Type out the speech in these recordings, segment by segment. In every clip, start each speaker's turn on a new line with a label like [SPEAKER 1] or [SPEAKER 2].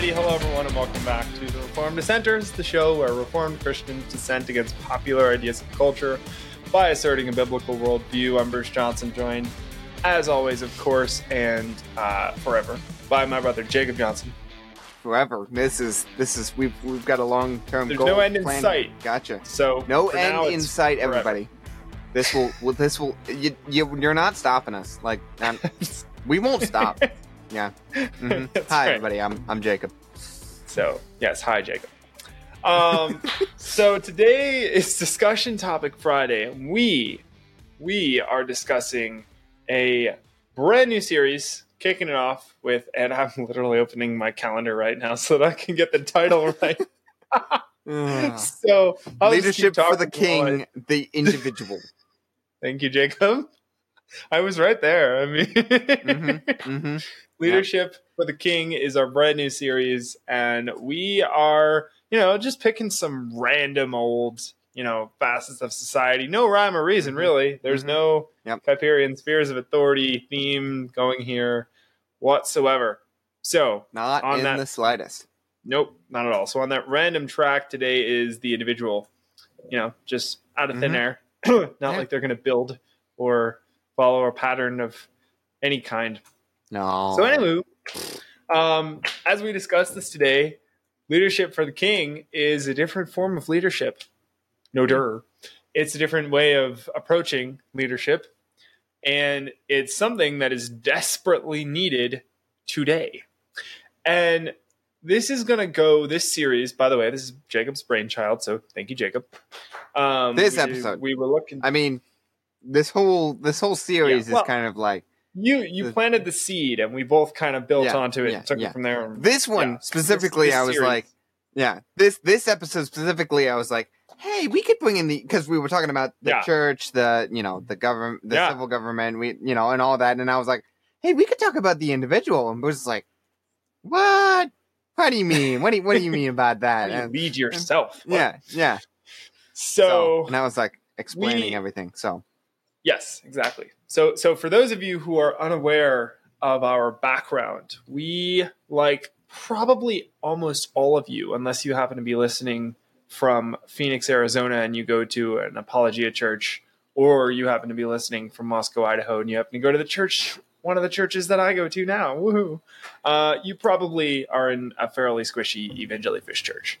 [SPEAKER 1] Alrighty, hello everyone, and welcome back to the Reformed Dissenters, the show where Reformed Christians dissent against popular ideas of culture by asserting a biblical worldview. I'm Bruce Johnson, joined, as always, of course, and uh, forever by my brother Jacob Johnson.
[SPEAKER 2] Forever. This is this is we've we've got a long term
[SPEAKER 1] There's
[SPEAKER 2] goal.
[SPEAKER 1] no end in sight.
[SPEAKER 2] Gotcha.
[SPEAKER 1] So
[SPEAKER 2] No end in sight,
[SPEAKER 1] forever.
[SPEAKER 2] everybody. This will, will this will you, you you're not stopping us. Like we won't stop. Yeah. Mhm. Hi
[SPEAKER 1] right.
[SPEAKER 2] everybody. I'm I'm Jacob.
[SPEAKER 1] So, yes, hi, Jacob. Um, so today is discussion topic Friday. and We we are discussing a brand new series, kicking it off with, and I'm literally opening my calendar right now so that I can get the title right. So I'll
[SPEAKER 2] Leadership for the king, the individual.
[SPEAKER 1] Thank you, Jacob. I was right there. I mean,
[SPEAKER 2] hmm
[SPEAKER 1] Leadership for the King is our brand new series, and we are, you know, just picking some random old, you know, facets of society. No rhyme or reason,
[SPEAKER 2] Mhm.
[SPEAKER 1] really. There's
[SPEAKER 2] Mhm.
[SPEAKER 1] no
[SPEAKER 2] Yep.
[SPEAKER 1] Kuyperian spheres of authority theme going here whatsoever. So,
[SPEAKER 2] Not
[SPEAKER 1] On
[SPEAKER 2] in
[SPEAKER 1] that-
[SPEAKER 2] the slightest.
[SPEAKER 1] nope, not at all. So, on that random track today is the individual, you know, just out of thin
[SPEAKER 2] Mhm.
[SPEAKER 1] air. not
[SPEAKER 2] Yeah.
[SPEAKER 1] like they're going to build or follow a pattern of any kind.
[SPEAKER 2] No.
[SPEAKER 1] So, anywho, um, as we discussed this today, leadership for the king is a different form of leadership. No der. It's a different way of approaching leadership, and it's something that is desperately needed today. And this is going to go this series. By the way, this is Jacob's brainchild, so thank you, Jacob. Um,
[SPEAKER 2] This
[SPEAKER 1] we-
[SPEAKER 2] episode.
[SPEAKER 1] we were looking.
[SPEAKER 2] I mean, this whole this whole series
[SPEAKER 1] Yeah, well-
[SPEAKER 2] is kind of like
[SPEAKER 1] You you
[SPEAKER 2] the-
[SPEAKER 1] planted the seed, and we both kind of built
[SPEAKER 2] Yeah,
[SPEAKER 1] onto it
[SPEAKER 2] yeah,
[SPEAKER 1] and took it from there. and-
[SPEAKER 2] this one specifically.
[SPEAKER 1] This- this
[SPEAKER 2] I was
[SPEAKER 1] series.
[SPEAKER 2] like, yeah, this this episode specifically, I was like, hey, we could bring in the because we were talking about the
[SPEAKER 1] Yeah.
[SPEAKER 2] church, the you know the government, the
[SPEAKER 1] Yeah.
[SPEAKER 2] civil government, we you know, and all that, and I was like, hey, we could talk about the individual, and was like, what? What do you mean? What do you, what do you mean about that?
[SPEAKER 1] you
[SPEAKER 2] And-
[SPEAKER 1] lead yourself. What?
[SPEAKER 2] yeah, yeah.
[SPEAKER 1] So,
[SPEAKER 2] and I was like explaining
[SPEAKER 1] we-
[SPEAKER 2] everything. So
[SPEAKER 1] yes, exactly. So so for those of you who are unaware of our background, we like probably almost all of you, unless you happen to be listening from Phoenix, Arizona, and you go to an Apologia church, or you happen to be listening from Moscow, Idaho, and you happen to go to the church, one of the churches that I go to now. Woohoo! Uh, you probably are in a fairly squishy evangelifish church.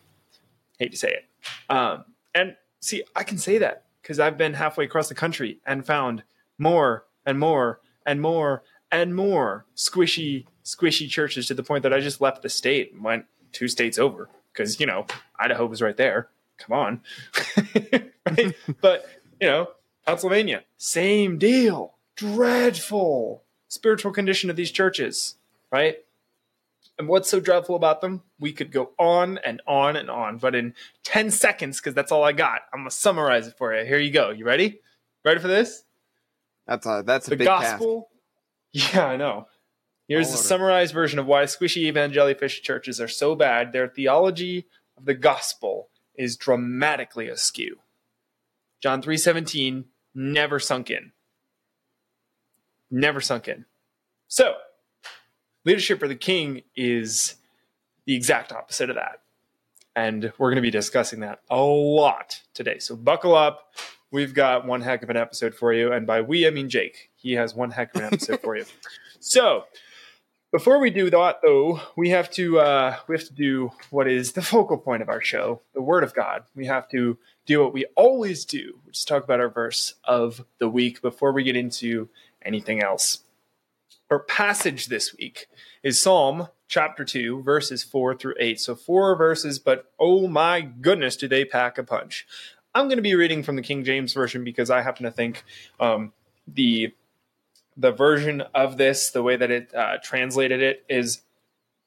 [SPEAKER 1] Hate to say it. Um, and see, I can say that because I've been halfway across the country and found more and more and more and more squishy, squishy churches to the point that I just left the state and went two states over because, you know, Idaho was right there. Come on. right? But, you know, Pennsylvania, same deal. Dreadful spiritual condition of these churches, right? And what's so dreadful about them? We could go on and on and on, but in 10 seconds, because that's all I got, I'm going to summarize it for you. Here you go. You ready? Ready for this?
[SPEAKER 2] That's a that's a
[SPEAKER 1] the
[SPEAKER 2] big
[SPEAKER 1] gospel. Yeah, I know. Here's
[SPEAKER 2] All
[SPEAKER 1] the
[SPEAKER 2] order.
[SPEAKER 1] summarized version of why squishy evangelifish churches are so bad. Their theology of the gospel is dramatically askew. John 3:17 never sunk in. Never sunk in. So, leadership for the king is the exact opposite of that. And we're going to be discussing that a lot today. So buckle up. We've got one heck of an episode for you. And by we, I mean Jake. He has one heck of an episode for you. So before we do that, though, we have to uh, we have to do what is the focal point of our show, the Word of God. We have to do what we always do, which is talk about our verse of the week before we get into anything else. Our passage this week is Psalm chapter 2, verses 4 through 8. So, four verses, but oh my goodness, do they pack a punch. I'm going to be reading from the King James Version because I happen to think um, the the version of this, the way that it uh, translated it, is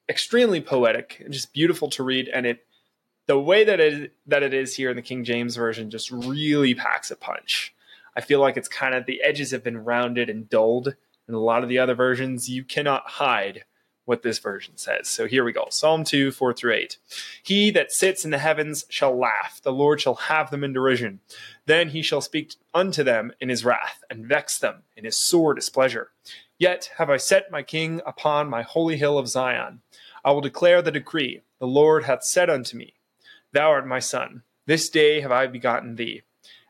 [SPEAKER 1] extremely poetic and just beautiful to read. And it, the way that it that it is here in the King James Version, just really packs a punch. I feel like it's kind of the edges have been rounded and dulled. In a lot of the other versions, you cannot hide what this version says. So here we go Psalm 2, 4 through 8. He that sits in the heavens shall laugh, the Lord shall have them in derision. Then he shall speak unto them in his wrath, and vex them in his sore displeasure. Yet have I set my king upon my holy hill of Zion. I will declare the decree. The Lord hath said unto me, Thou art my son. This day have I begotten thee.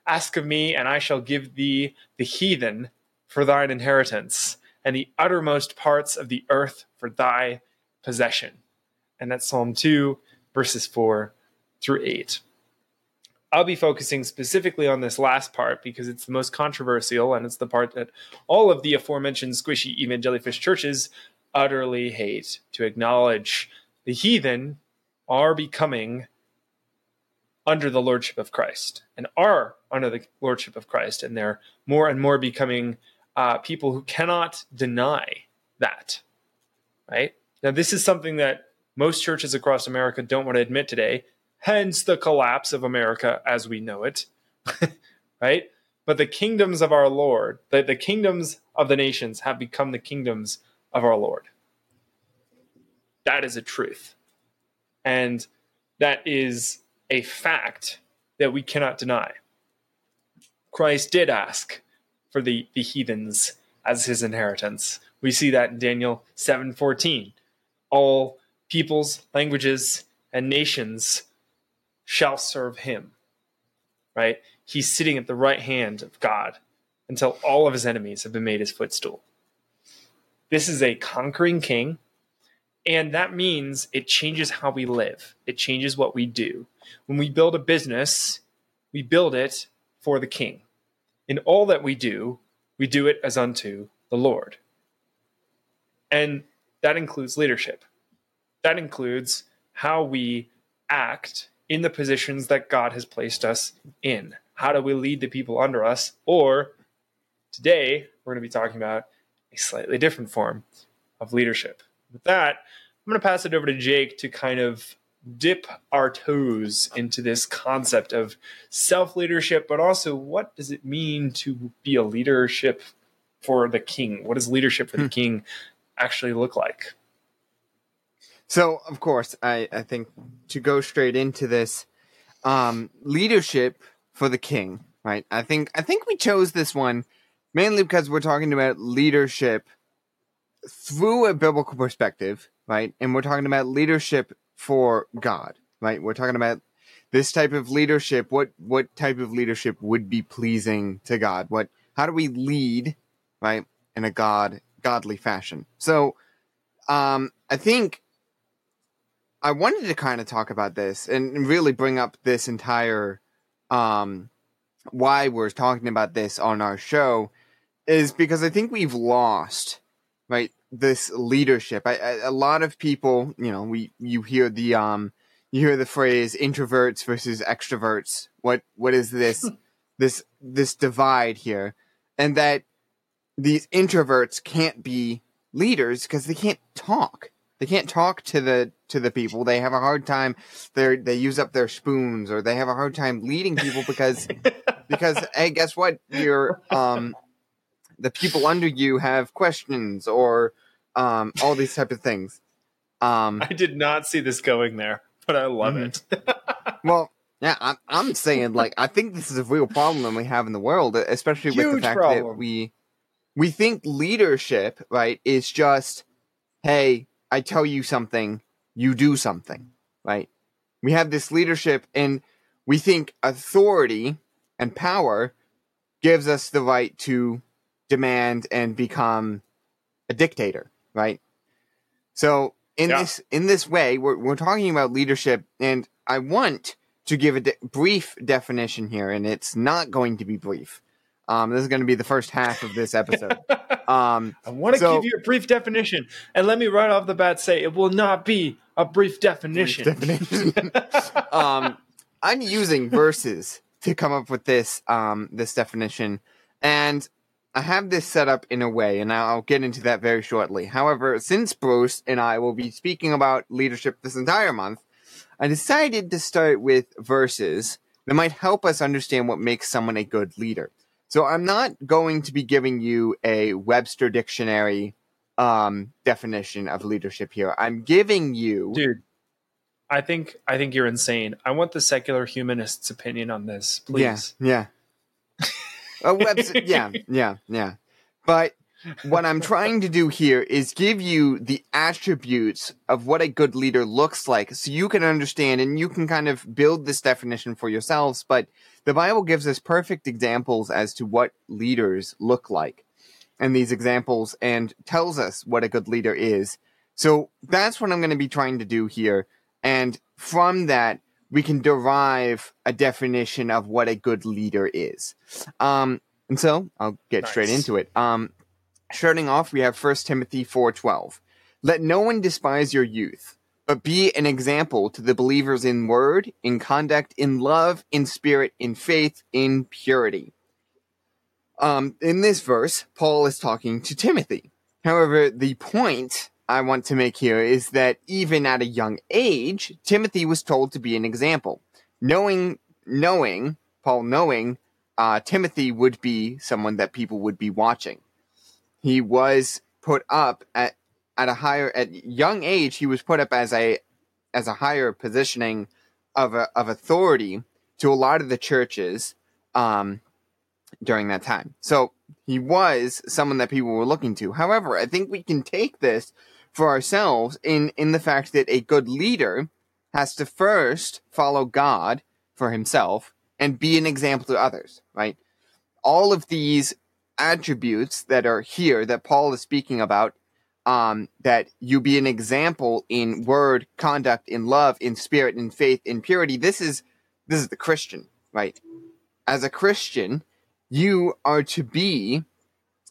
[SPEAKER 1] Ask of me, and I shall give thee the heathen for thine inheritance, and the uttermost parts of the earth for thy possession. And that's Psalm 2, verses 4 through 8. I'll be focusing specifically on this last part because it's the most controversial and it's the part that all of the aforementioned squishy evangelifish churches utterly hate to acknowledge the heathen are becoming under the lordship of Christ and are under the lordship of Christ, and they're more and more becoming uh, people who cannot deny that. Right now, this is something that most churches across America don't want to admit today hence the collapse of America as we know it, right? But the kingdoms of our Lord, the, the kingdoms of the nations have become the kingdoms of our Lord. That is a truth. And that is a fact that we cannot deny. Christ did ask for the, the heathens as his inheritance. We see that in Daniel 7:14. All peoples, languages, and nations shall serve him. Right? He's sitting at the right hand of God until all of his enemies have been made his footstool. This is a conquering king, and that means it changes how we live. It changes what we do. When we build a business, we build it for the king. In all that we do, we do it as unto the Lord. And that includes leadership. That includes how we act in the positions that God has placed us in. How do we lead the people under us? Or today, we're going to be talking about a slightly different form of leadership. With that, I'm going to pass it over to Jake to kind of dip our toes into this concept of self leadership, but also what does it mean to be a leadership for the king? What does leadership for the hmm. king actually look like?
[SPEAKER 2] So, of course, I, I think to go straight into this, um, leadership for the king, right? I think I think we chose this one mainly because we're talking about leadership through a biblical perspective, right? And we're talking about leadership for God, right? We're talking about this type of leadership. What what type of leadership would be pleasing to God? What how do we lead, right, in a God godly fashion? So, um, I think I wanted to kind of talk about this and really bring up this entire um, why we're talking about this on our show is because I think we've lost right this leadership. I, I, a lot of people, you know, we you hear the um you hear the phrase introverts versus extroverts. What what is this this this divide here? And that these introverts can't be leaders because they can't talk. They can't talk to the to the people. They have a hard time. They they use up their spoons, or they have a hard time leading people because because hey, guess what? You're um the people under you have questions or um all these type of things. Um,
[SPEAKER 1] I did not see this going there, but I love mm-hmm.
[SPEAKER 2] it. well, yeah, I'm, I'm saying like I think this is a real problem we have in the world, especially Huge with the fact problem. that we we think leadership right is just hey I tell you something, you do something, right? We have this leadership, and we think authority and power gives us the right to demand and become a dictator, right? So in yeah. this in this way, we're we're talking about leadership, and I want to give a de- brief definition here, and it's not going to be brief. Um, this is going to be the first half of this episode.
[SPEAKER 1] Um, I want to so, give you a brief definition, and let me right off the bat say it will not be a brief definition. Brief definition.
[SPEAKER 2] um, I'm using verses to come up with this um, this definition, and I have this set up in a way, and I'll get into that very shortly. However, since Bruce and I will be speaking about leadership this entire month, I decided to start with verses that might help us understand what makes someone a good leader. So I'm not going to be giving you a Webster dictionary um, definition of leadership here. I'm giving you,
[SPEAKER 1] dude. I think I think you're insane. I want the secular humanist's opinion on this, please.
[SPEAKER 2] Yeah, yeah. uh, Webster, yeah, yeah, yeah. But what I'm trying to do here is give you the attributes of what a good leader looks like so you can understand and you can kind of build this definition for yourselves. But the Bible gives us perfect examples as to what leaders look like and these examples and tells us what a good leader is. So that's what I'm going to be trying to do here. And from that, we can derive a definition of what a good leader is. Um, and so I'll get nice. straight into it. Um, starting off, we have 1 Timothy 4.12. Let no one despise your youth, but be an example to the believers in word, in conduct, in love, in spirit, in faith, in purity. Um, in this verse, Paul is talking to Timothy. However, the point I want to make here is that even at a young age, Timothy was told to be an example. Knowing, knowing, Paul knowing, uh, Timothy would be someone that people would be watching. He was put up at, at a higher, at young age, he was put up as a, as a higher positioning of, a, of authority to a lot of the churches, um, during that time. So he was someone that people were looking to. However, I think we can take this for ourselves in in the fact that a good leader has to first follow God for himself and be an example to others, right? All of these attributes that are here that Paul is speaking about um, that you be an example in word, conduct, in love, in spirit, in faith, in purity. This is this is the Christian, right? As a Christian, you are to be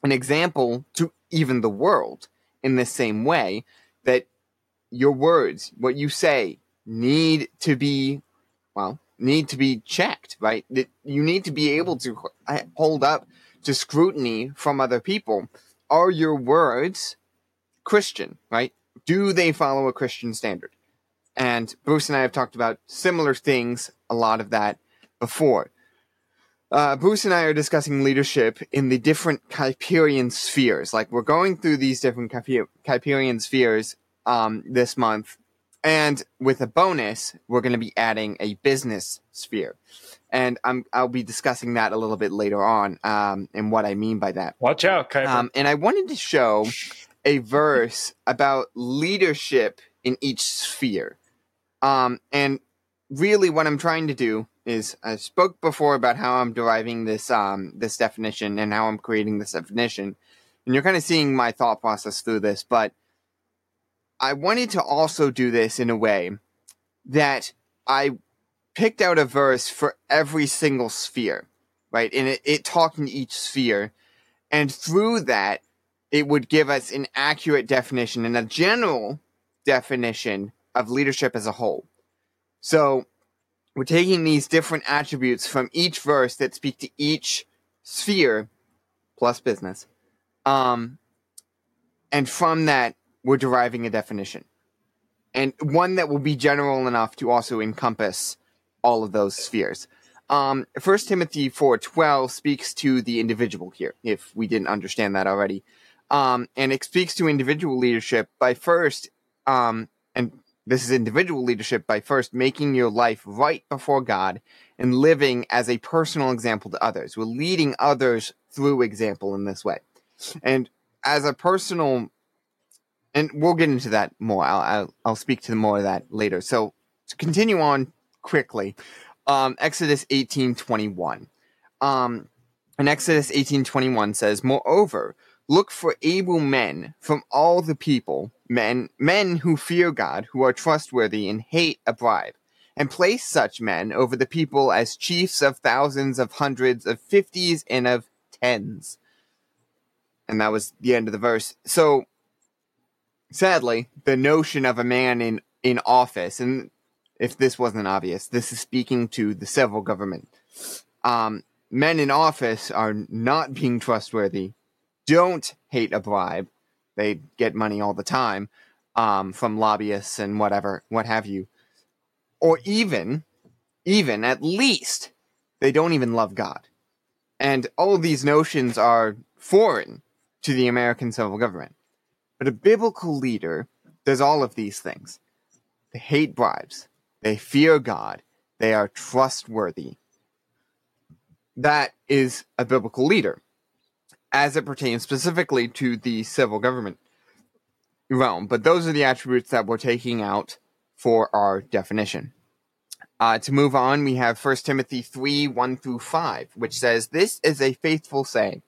[SPEAKER 2] an example to even the world in the same way that your words, what you say, need to be, well, need to be checked, right? That you need to be able to hold up to scrutiny from other people. Are your words Christian, right? Do they follow a Christian standard? And Bruce and I have talked about similar things, a lot of that before. Uh, Bruce and I are discussing leadership in the different Kuyperian spheres. Like we're going through these different Kuyperian spheres um, this month, and with a bonus, we're going to be adding a business sphere, and I'm I'll be discussing that a little bit later on, um, and what I mean by that.
[SPEAKER 1] Watch out, Kuyper. Um,
[SPEAKER 2] and I wanted to show a verse about leadership in each sphere, um, and really what I'm trying to do is I spoke before about how I'm deriving this um this definition and how I'm creating this definition, and you're kind of seeing my thought process through this. But I wanted to also do this in a way that I picked out a verse for every single sphere, right? And it, it talking to each sphere, and through that, it would give us an accurate definition and a general definition of leadership as a whole. So we're taking these different attributes from each verse that speak to each sphere plus business. Um, and from that, we're deriving a definition. And one that will be general enough to also encompass all of those spheres. Um, 1 Timothy 4.12 speaks to the individual here, if we didn't understand that already. Um, and it speaks to individual leadership by first, um, this is individual leadership by first making your life right before God and living as a personal example to others. We're leading others through example in this way. And as a personal, and we'll get into that more. I'll, I'll, I'll speak to more of that later. So to continue on quickly, um, Exodus 18 21. Um, and Exodus 18:21 says, "Moreover, look for able men from all the people men, men who fear God, who are trustworthy and hate a bribe, and place such men over the people as chiefs of thousands, of hundreds, of fifties, and of tens. And that was the end of the verse. So, sadly, the notion of a man in, in office, and if this wasn't obvious, this is speaking to the civil government. Um, men in office are not being trustworthy, don't hate a bribe, they get money all the time um, from lobbyists and whatever, what have you. Or even, even at least, they don't even love God. And all these notions are foreign to the American civil government. But a biblical leader does all of these things. They hate bribes. They fear God. They are trustworthy. That is a biblical leader. As it pertains specifically to the civil government realm. But those are the attributes that we're taking out for our definition. Uh, to move on, we have 1 Timothy 3 1 through 5, which says, This is a faithful saying.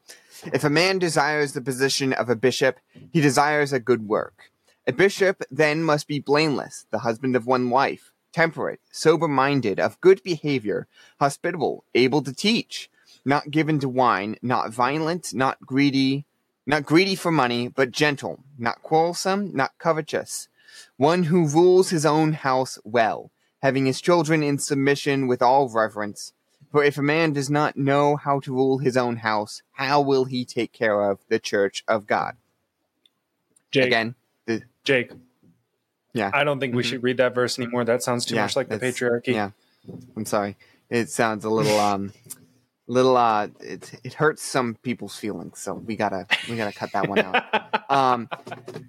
[SPEAKER 2] If a man desires the position of a bishop, he desires a good work. A bishop then must be blameless, the husband of one wife, temperate, sober minded, of good behavior, hospitable, able to teach, not given to wine, not violent, not greedy, not greedy for money, but gentle, not quarrelsome, not covetous, one who rules his own house well, having his children in submission with all reverence. For if a man does not know how to rule his own house, how will he take care of the church of God?
[SPEAKER 1] Jake,
[SPEAKER 2] Again, the,
[SPEAKER 1] Jake.
[SPEAKER 2] Yeah.
[SPEAKER 1] I don't think we
[SPEAKER 2] Mhm.
[SPEAKER 1] should read that verse anymore. That sounds too
[SPEAKER 2] Yeah,
[SPEAKER 1] much like the patriarchy.
[SPEAKER 2] yeah. I'm sorry. It sounds a little um little uh it it hurts some people's feelings, so we gotta we gotta cut that one out. Um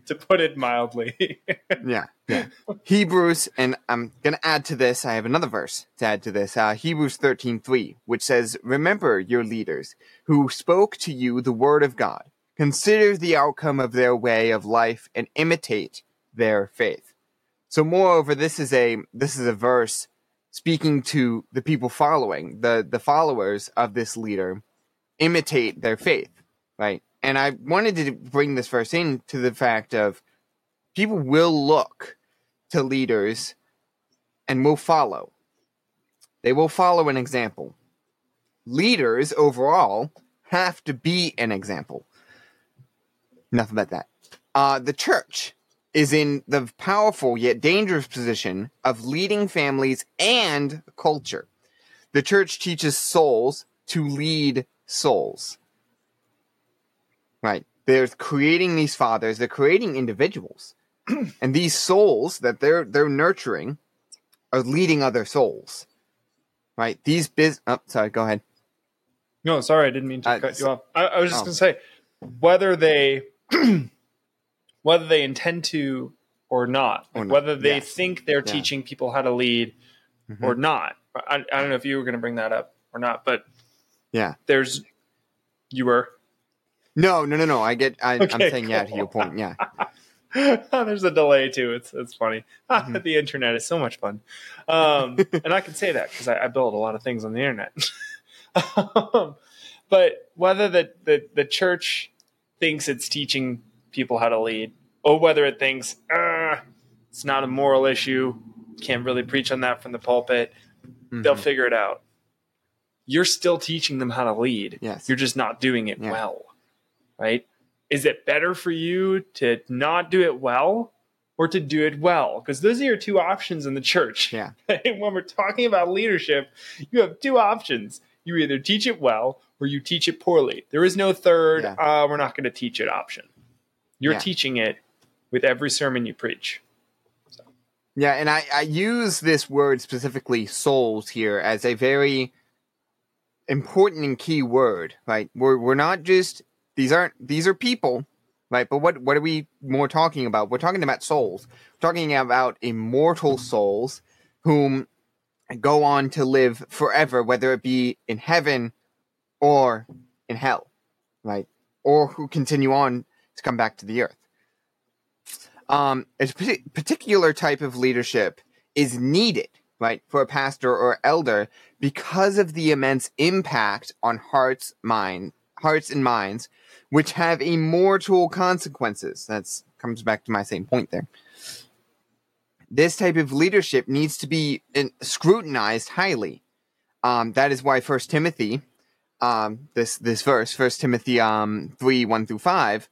[SPEAKER 1] to put it mildly.
[SPEAKER 2] yeah, yeah. Hebrews, and I'm gonna add to this, I have another verse to add to this. Uh Hebrews thirteen three, which says, Remember your leaders who spoke to you the word of God. Consider the outcome of their way of life and imitate their faith. So moreover, this is a this is a verse speaking to the people following, the the followers of this leader, imitate their faith, right? And I wanted to bring this verse in to the fact of people will look to leaders and will follow. They will follow an example. Leaders overall have to be an example. Enough about that. Uh, the church is in the powerful yet dangerous position of leading families and culture. The church teaches souls to lead souls. Right. They're creating these fathers, they're creating individuals. and these souls that they're they're nurturing are leading other souls. Right? These biz oh, sorry, go ahead.
[SPEAKER 1] no, sorry, I didn't mean to
[SPEAKER 2] Uh,
[SPEAKER 1] cut you off. I, I was just
[SPEAKER 2] oh.
[SPEAKER 1] going to say whether they whether they intend to or not,
[SPEAKER 2] Or not,
[SPEAKER 1] whether they
[SPEAKER 2] yes.
[SPEAKER 1] think they're
[SPEAKER 2] Yeah.
[SPEAKER 1] teaching people how to lead
[SPEAKER 2] Mhm.
[SPEAKER 1] or not. I, I don't know if you were going to bring that up or not, but
[SPEAKER 2] Yeah.
[SPEAKER 1] there's you were.
[SPEAKER 2] No, no, no, no. I get I, I'm
[SPEAKER 1] Okay,
[SPEAKER 2] saying yeah to your point. Yeah.
[SPEAKER 1] There's a delay too. It's it's funny.
[SPEAKER 2] Mhm.
[SPEAKER 1] the internet is so much fun, um, and I can say that because I, I build a lot of things on the internet. um, but whether the, the the church thinks it's teaching people how to lead, or whether it thinks "Ah, it's not a moral issue, can't really preach on that from the pulpit, they'll
[SPEAKER 2] Mhm.
[SPEAKER 1] figure it out. You're still teaching them how to lead.
[SPEAKER 2] Yes.
[SPEAKER 1] You're just not doing it
[SPEAKER 2] Yeah.
[SPEAKER 1] well, right? Is it better for you to not do it well or to do it well? Because those are your two options in the church.
[SPEAKER 2] Yeah.
[SPEAKER 1] when we're talking about leadership, you have two options. You either teach it well or you teach it poorly. There is no third,
[SPEAKER 2] Yeah.
[SPEAKER 1] uh, we're not going to teach it option. You're
[SPEAKER 2] Yeah.
[SPEAKER 1] teaching it with every sermon you preach.
[SPEAKER 2] Yeah, and I, I use this word specifically souls here as a very important and key word, right? We're we're not just these aren't these are people, right? But what what are we more talking about? We're talking about souls. We're talking about immortal souls whom go on to live forever, whether it be in heaven or in hell, right? Or who continue on to come back to the earth um, a particular type of leadership is needed, right, for a pastor or elder because of the immense impact on hearts, mind, hearts and minds, which have immortal consequences. That's comes back to my same point there. This type of leadership needs to be in, scrutinized highly. Um, that is why First Timothy, um, this this verse, First Timothy um, three one through five,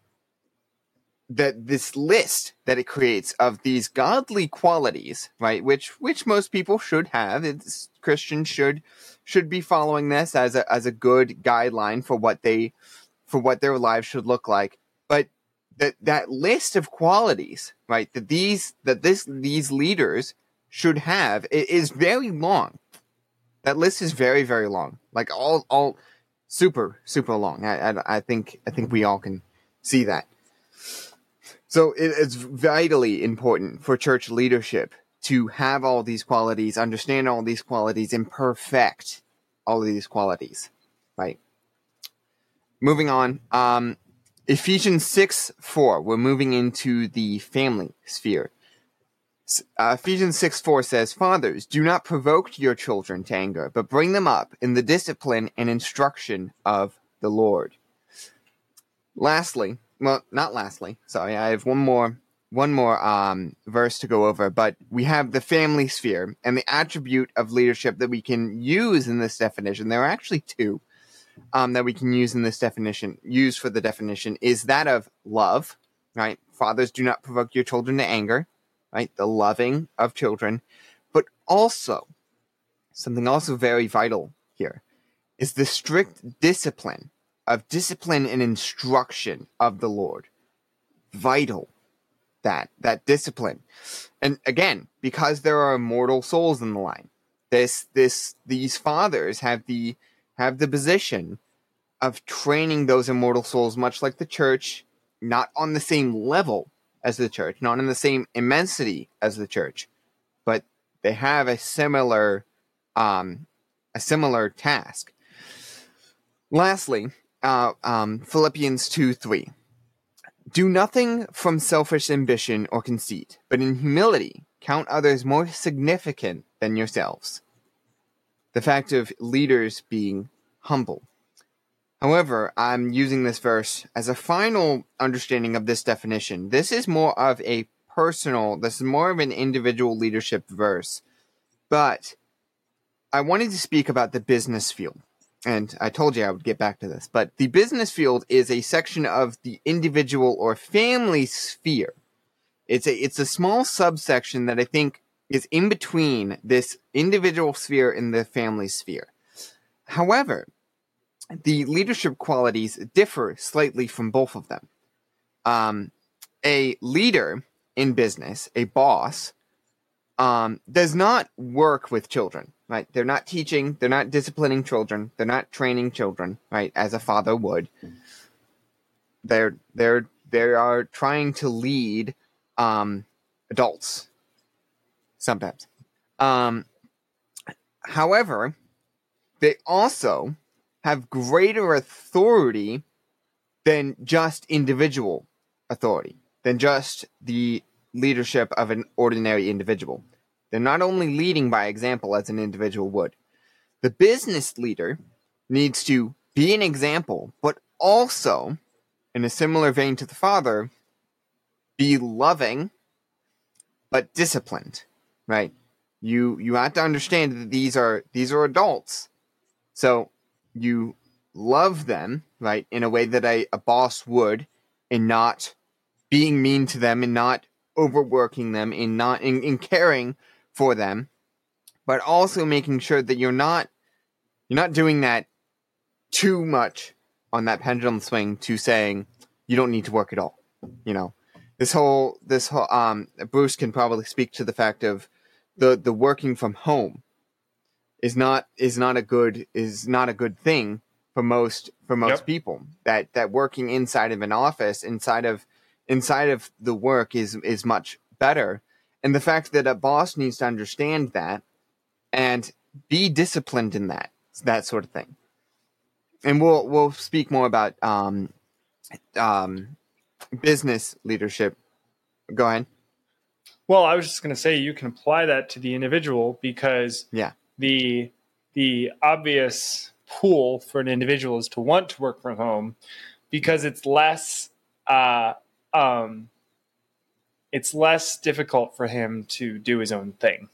[SPEAKER 2] that this list that it creates of these godly qualities, right? Which which most people should have. It's Christians should should be following this as a as a good guideline for what they for what their lives should look like. But that that list of qualities, right? That these that this these leaders should have i- is very long. That list is very very long. Like all all super super long. I I, I think I think we all can see that. So it is vitally important for church leadership to have all these qualities, understand all these qualities, and perfect all these qualities, right? moving on. Um, Ephesians 6 4. We're moving into the family sphere. Uh, Ephesians 6 4 says, Fathers, do not provoke your children to anger, but bring them up in the discipline and instruction of the Lord. Lastly, well, not lastly, sorry, I have one more one more um, verse to go over, but we have the family sphere and the attribute of leadership that we can use in this definition. There are actually two um, that we can use in this definition, use for the definition, is that of love, right? Fathers, do not provoke your children to anger, right? The loving of children, but also something also very vital here is the strict discipline of discipline and instruction of the Lord. Vital that that discipline. And again, because there are immortal souls in the line, this this these fathers have the have the position of training those immortal souls, much like the church, not on the same level as the church, not in the same immensity as the church, but they have a similar um, a similar task. Lastly, uh, um, Philippians 2 3. Do nothing from selfish ambition or conceit, but in humility count others more significant than yourselves. The fact of leaders being humble. However, I'm using this verse as a final understanding of this definition. This is more of a personal, this is more of an individual leadership verse. But I wanted to speak about the business field and I told you I would get back to this, but the business field is a section of the individual or family sphere. It's a it's a small subsection that I think is in between this individual sphere and the family sphere. However, the leadership qualities differ slightly from both of them. Um, a leader in business, a boss, um, does not work with children right? They're not teaching, they're not disciplining children, they're not training children, right? As a father would. They're they're they are trying to lead um, adults sometimes. Um, however, they also have greater authority than just individual authority, than just the leadership of an ordinary individual. They're not only leading by example as an individual would. The business leader needs to be an example, but also, in a similar vein to the father, be loving but disciplined, right? You you have to understand that these are these are adults. So you love them, right, in a way that a, a boss would, and not being mean to them and not overworking them in not in, in caring for them, but also making sure that you're not you're not doing that too much on that pendulum swing to saying you don't need to work at all. You know, this whole this whole um Bruce can probably speak to the fact of the the working from home is not is not a good is not a good thing for most for most yep. people that that working inside of an office inside of inside of the work is is much better and the fact that a boss needs to understand that and be disciplined in that that sort of thing. And we'll we'll speak more about um, um, business leadership. Go ahead.
[SPEAKER 1] Well i was just going to say you can apply that to the individual because
[SPEAKER 2] yeah.
[SPEAKER 1] the the obvious pool for an individual is to want to work from home because it's less uh, um, it's less difficult for him to do his own thing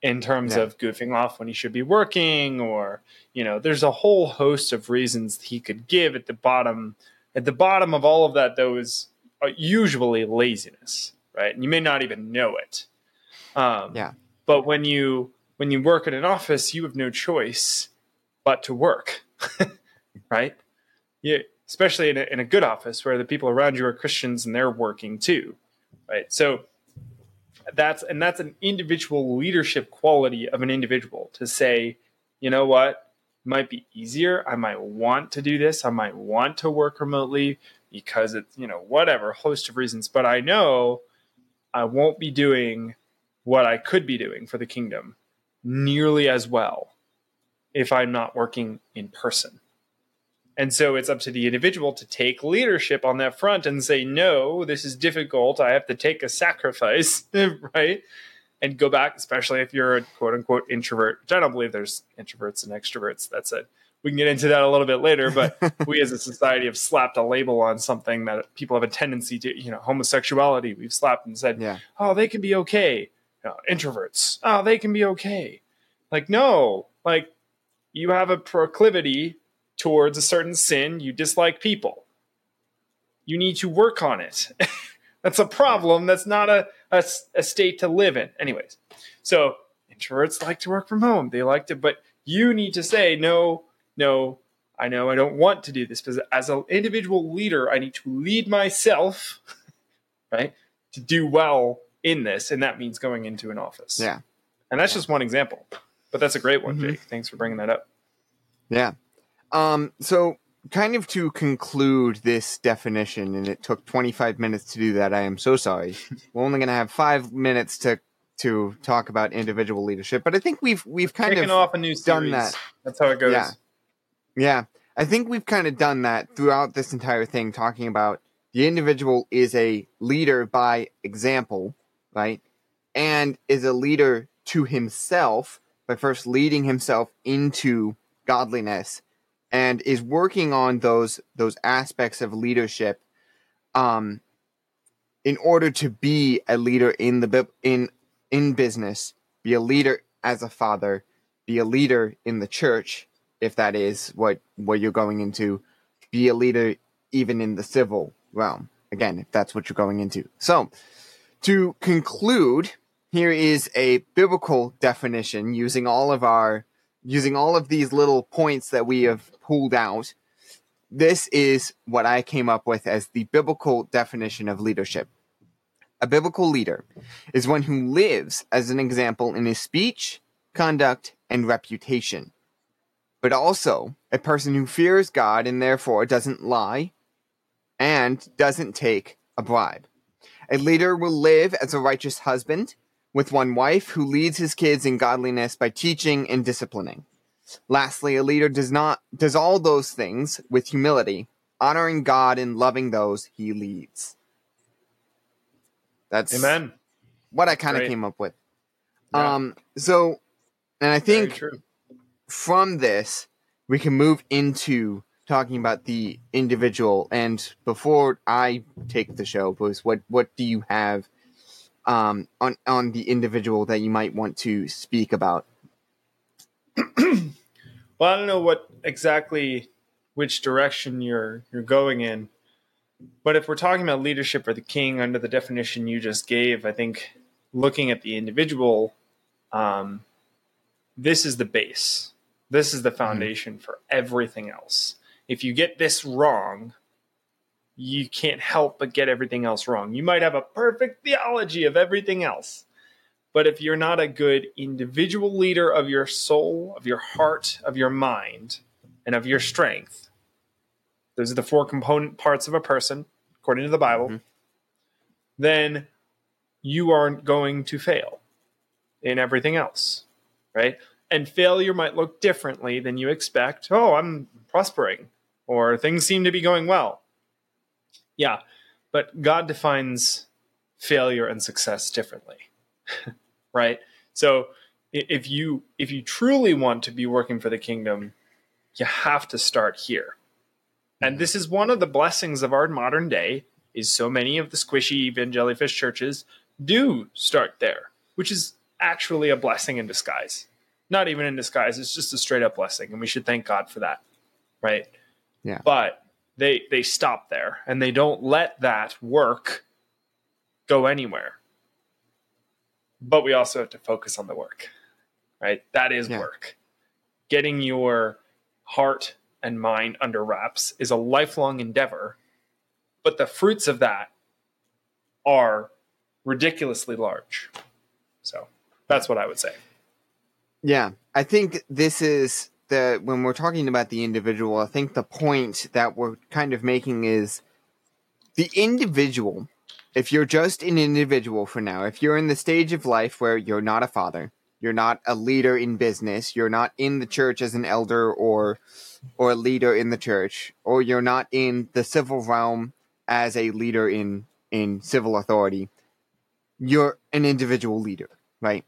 [SPEAKER 1] in terms yeah. of goofing off when he should be working or you know there's a whole host of reasons he could give at the bottom at the bottom of all of that though is uh, usually laziness right? And you may not even know it.
[SPEAKER 2] Um, yeah.
[SPEAKER 1] but when you when you work in an office you have no choice but to work right? You especially in a, in a good office where the people around you are christians and they're working too right? So that's and that's an individual leadership quality of an individual to say, you know what, it might be easier. I might want to do this. I might want to work remotely because it's you know whatever host of reasons. But I know I won't be doing what I could be doing for the kingdom nearly as well if I'm not working in person. And so it's up to the individual to take leadership on that front and say, no, this is difficult. I have to take a sacrifice, right? And go back, especially if you're a quote unquote introvert, which I don't believe there's introverts and extroverts. That's it. We can get into that a little bit later, but we as a society have slapped a label on something that people have a tendency to, you know, homosexuality. We've slapped and said,
[SPEAKER 2] Yeah.
[SPEAKER 1] oh, they can be okay. You know, introverts, oh, they can be okay. Like, no, like you have a proclivity towards a certain sin. You dislike people. You need to work on it. That's a problem. That's not a, a, a state to live in. Anyways, so introverts like to work from home. They like to, but you need to say, no, no, I know I don't want to do this because as an individual leader, I need to lead myself, right, to do well in this. And that means going into an office.
[SPEAKER 2] Yeah.
[SPEAKER 1] And that's just one example, but that's a great one,
[SPEAKER 2] Mhm.
[SPEAKER 1] Jake. Thanks for bringing that up.
[SPEAKER 2] Yeah. Um, so kind of to conclude this definition, and it took 25 minutes to do that. I am so sorry. We're only going to have five minutes to to talk about individual leadership, but I think we've we've kind of
[SPEAKER 1] off a new series.
[SPEAKER 2] done that.
[SPEAKER 1] That's how it goes.
[SPEAKER 2] Yeah. Yeah, I think we've kind of done that throughout this entire thing, talking about the individual is a leader by example, right? And is a leader to himself by first leading himself into godliness and is working on those those aspects of leadership um in order to be a leader in the in in business be a leader as a father be a leader in the church if that is what what you're going into be a leader even in the civil realm. Again if that's what you're going into. So to conclude here is a biblical definition using all of our using all of these little points that we have pulled out this is what i came up with as the biblical definition of leadership a biblical leader is one who lives as an example in his speech conduct and reputation but also a person who fears God and therefore doesn't lie and doesn't take a bribe. A leader will live as a righteous husband with one wife who leads his kids in godliness by teaching and disciplining. Lastly, a leader does not does all those things with humility, honoring God and loving those he leads. That's
[SPEAKER 1] Amen.
[SPEAKER 2] what I kind of came up with.
[SPEAKER 1] Yeah.
[SPEAKER 2] Um so and I think from this, we can move into talking about the individual. And before I take the show, Bruce, what what do you have um, on on the individual that you might want to speak about?
[SPEAKER 1] Well, I don't know what exactly which direction you're you're going in, but if we're talking about leadership or the king under the definition you just gave, I think looking at the individual, um, this is the base. This is the foundation for everything else. If you get this wrong, you can't help but get everything else wrong. You might have a perfect theology of everything else, but if you're not a good individual leader of your soul, of your heart, of your mind, and of your strength, those are the four component parts of a person, according to the Bible,
[SPEAKER 2] Mhm.
[SPEAKER 1] then you aren't going to fail in everything else, right? And failure might look differently than you expect. Oh, I'm prospering, or things seem to be going well. Yeah, but God defines failure and success differently right? So if you if you truly want to be working for the kingdom you have to start here. And mm-hmm. this is one of the blessings of our modern day is so many of the squishy evangelifish churches do start there which is actually a blessing in disguise. Not even in disguise it's just a straight up blessing and we should thank god for that right?
[SPEAKER 2] Yeah.
[SPEAKER 1] but they they stop there and they don't let that work go anywhere. But we also have to focus on the work right? That is
[SPEAKER 2] Yeah.
[SPEAKER 1] work. Getting your heart and mind under wraps is a lifelong endeavor but the fruits of that are ridiculously large. So that's what i would say.
[SPEAKER 2] Yeah, I think this is the when we're talking about the individual. I think the point that we're kind of making is the individual. If you're just an individual for now, if you're in the stage of life where you're not a father, You're not a leader in business. You're not in the church as an elder or or a leader in the church, or you're not in the civil realm as a leader in in civil authority. You're an individual leader, right?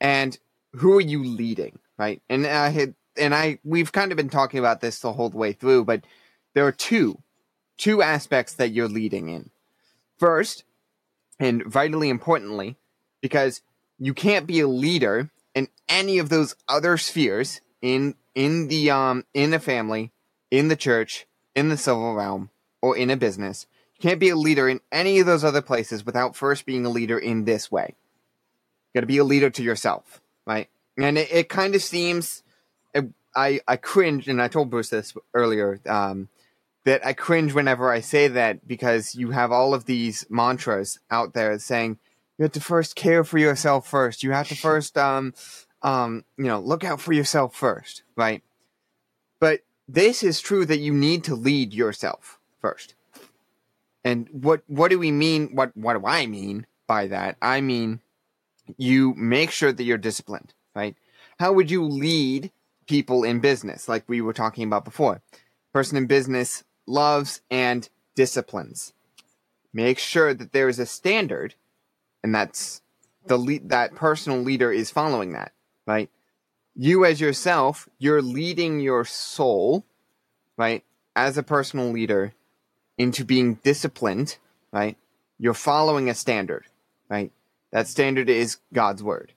[SPEAKER 2] And who are you leading, right? And I had and I we've kind of been talking about this the whole way through, but there are two two aspects that you're leading in. First, and vitally importantly, because you can't be a leader in any of those other spheres in in the um in a family, in the church, in the civil realm, or in a business. You can't be a leader in any of those other places without first being a leader in this way. You got to be a leader to yourself, right? And it, it kind of seems, I I cringe, and I told Bruce this earlier. Um, that I cringe whenever I say that because you have all of these mantras out there saying you have to first care for yourself first. You have to first um um you know look out for yourself first, right? But this is true that you need to lead yourself first. And what what do we mean what what do I mean by that? I mean you make sure that you're disciplined, right? How would you lead people in business like we were talking about before? Person in business loves, and disciplines. Make sure that there is a standard, and that's the that personal leader is following that, right? You as yourself, you're leading your soul, right, as a personal leader into being disciplined, right? You're following a standard, right? That standard is God's word.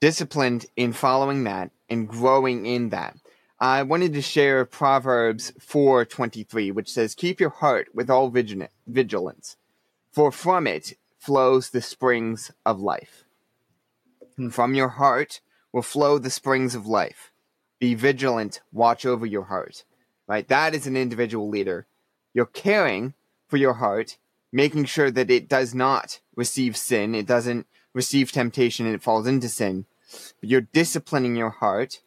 [SPEAKER 2] Disciplined in following that and growing in that. I wanted to share Proverbs 4:23, which says, "Keep your heart with all vigilance, for from it flows the springs of life." And from your heart will flow the springs of life. Be vigilant, watch over your heart. Right? That is an individual leader. You're caring for your heart, making sure that it does not receive sin, it doesn't receive temptation and it falls into sin. You're disciplining your heart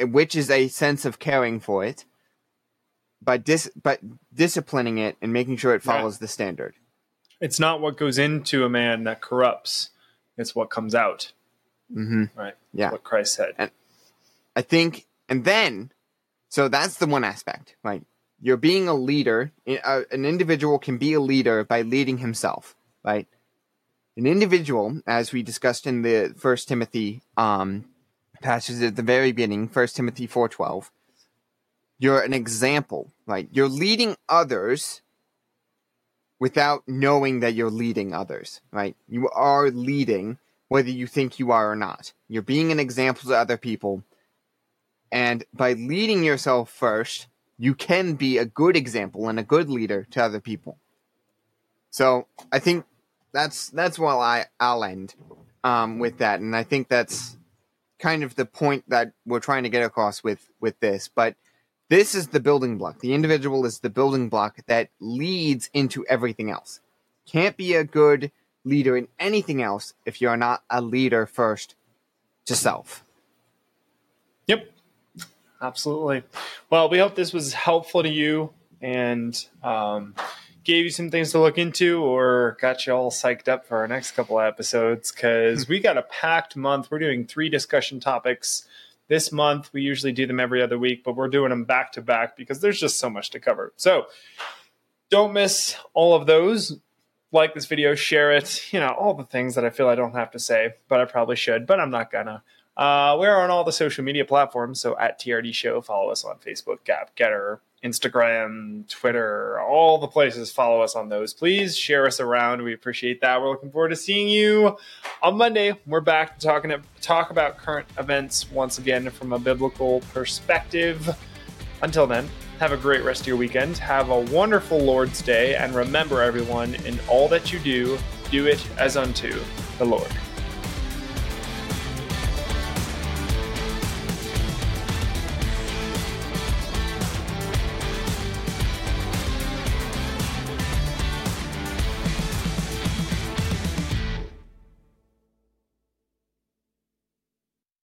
[SPEAKER 2] which is a sense of caring for it, by dis but disciplining it and making sure it follows the standard.
[SPEAKER 1] It's not what goes into a man that corrupts; it's what comes out.
[SPEAKER 2] Mm-hmm.
[SPEAKER 1] Right.
[SPEAKER 2] Yeah.
[SPEAKER 1] what Christ said.
[SPEAKER 2] And I think, and then, so that's the one aspect, right? You're being a leader. An individual can be a leader by leading himself, right? An individual, as we discussed in the First Timothy um, passage at the very beginning, First Timothy 4:12. You're an example, right? You're leading others without knowing that you're leading others, right? You are leading whether you think you are or not. You're being an example to other people. And by leading yourself first, you can be a good example and a good leader to other people. So I think that's that's where I I'll end um, with that, and I think that's kind of the point that we're trying to get across with with this. But this is the building block. The individual is the building block that leads into everything else. Can't be a good leader in anything else if you're not a leader first to self.
[SPEAKER 1] Yep. Absolutely. Well we hope this was helpful to you and um, gave you some things to look into or got you all psyched up for our next couple of episodes because we got a packed month. We're doing three discussion topics this month. We usually do them every other week, but we're doing them back to back because there's just so much to cover. So don't miss all of those. Like this video, share it, you know, all the things that I feel I don't have to say, but I probably should, but I'm not gonna. Uh, we're on all the social media platforms. So at TRD Show, follow us on Facebook, Gab, Gettr, Instagram, Twitter, all the places. Follow us on those. Please share us around. We appreciate that. We're looking forward to seeing you on Monday. We're back to talking to talk about current events once again from a biblical perspective. Until then, have a great rest of your weekend. Have a wonderful Lord's Day. And remember, everyone, in all that you do, do it as unto the Lord.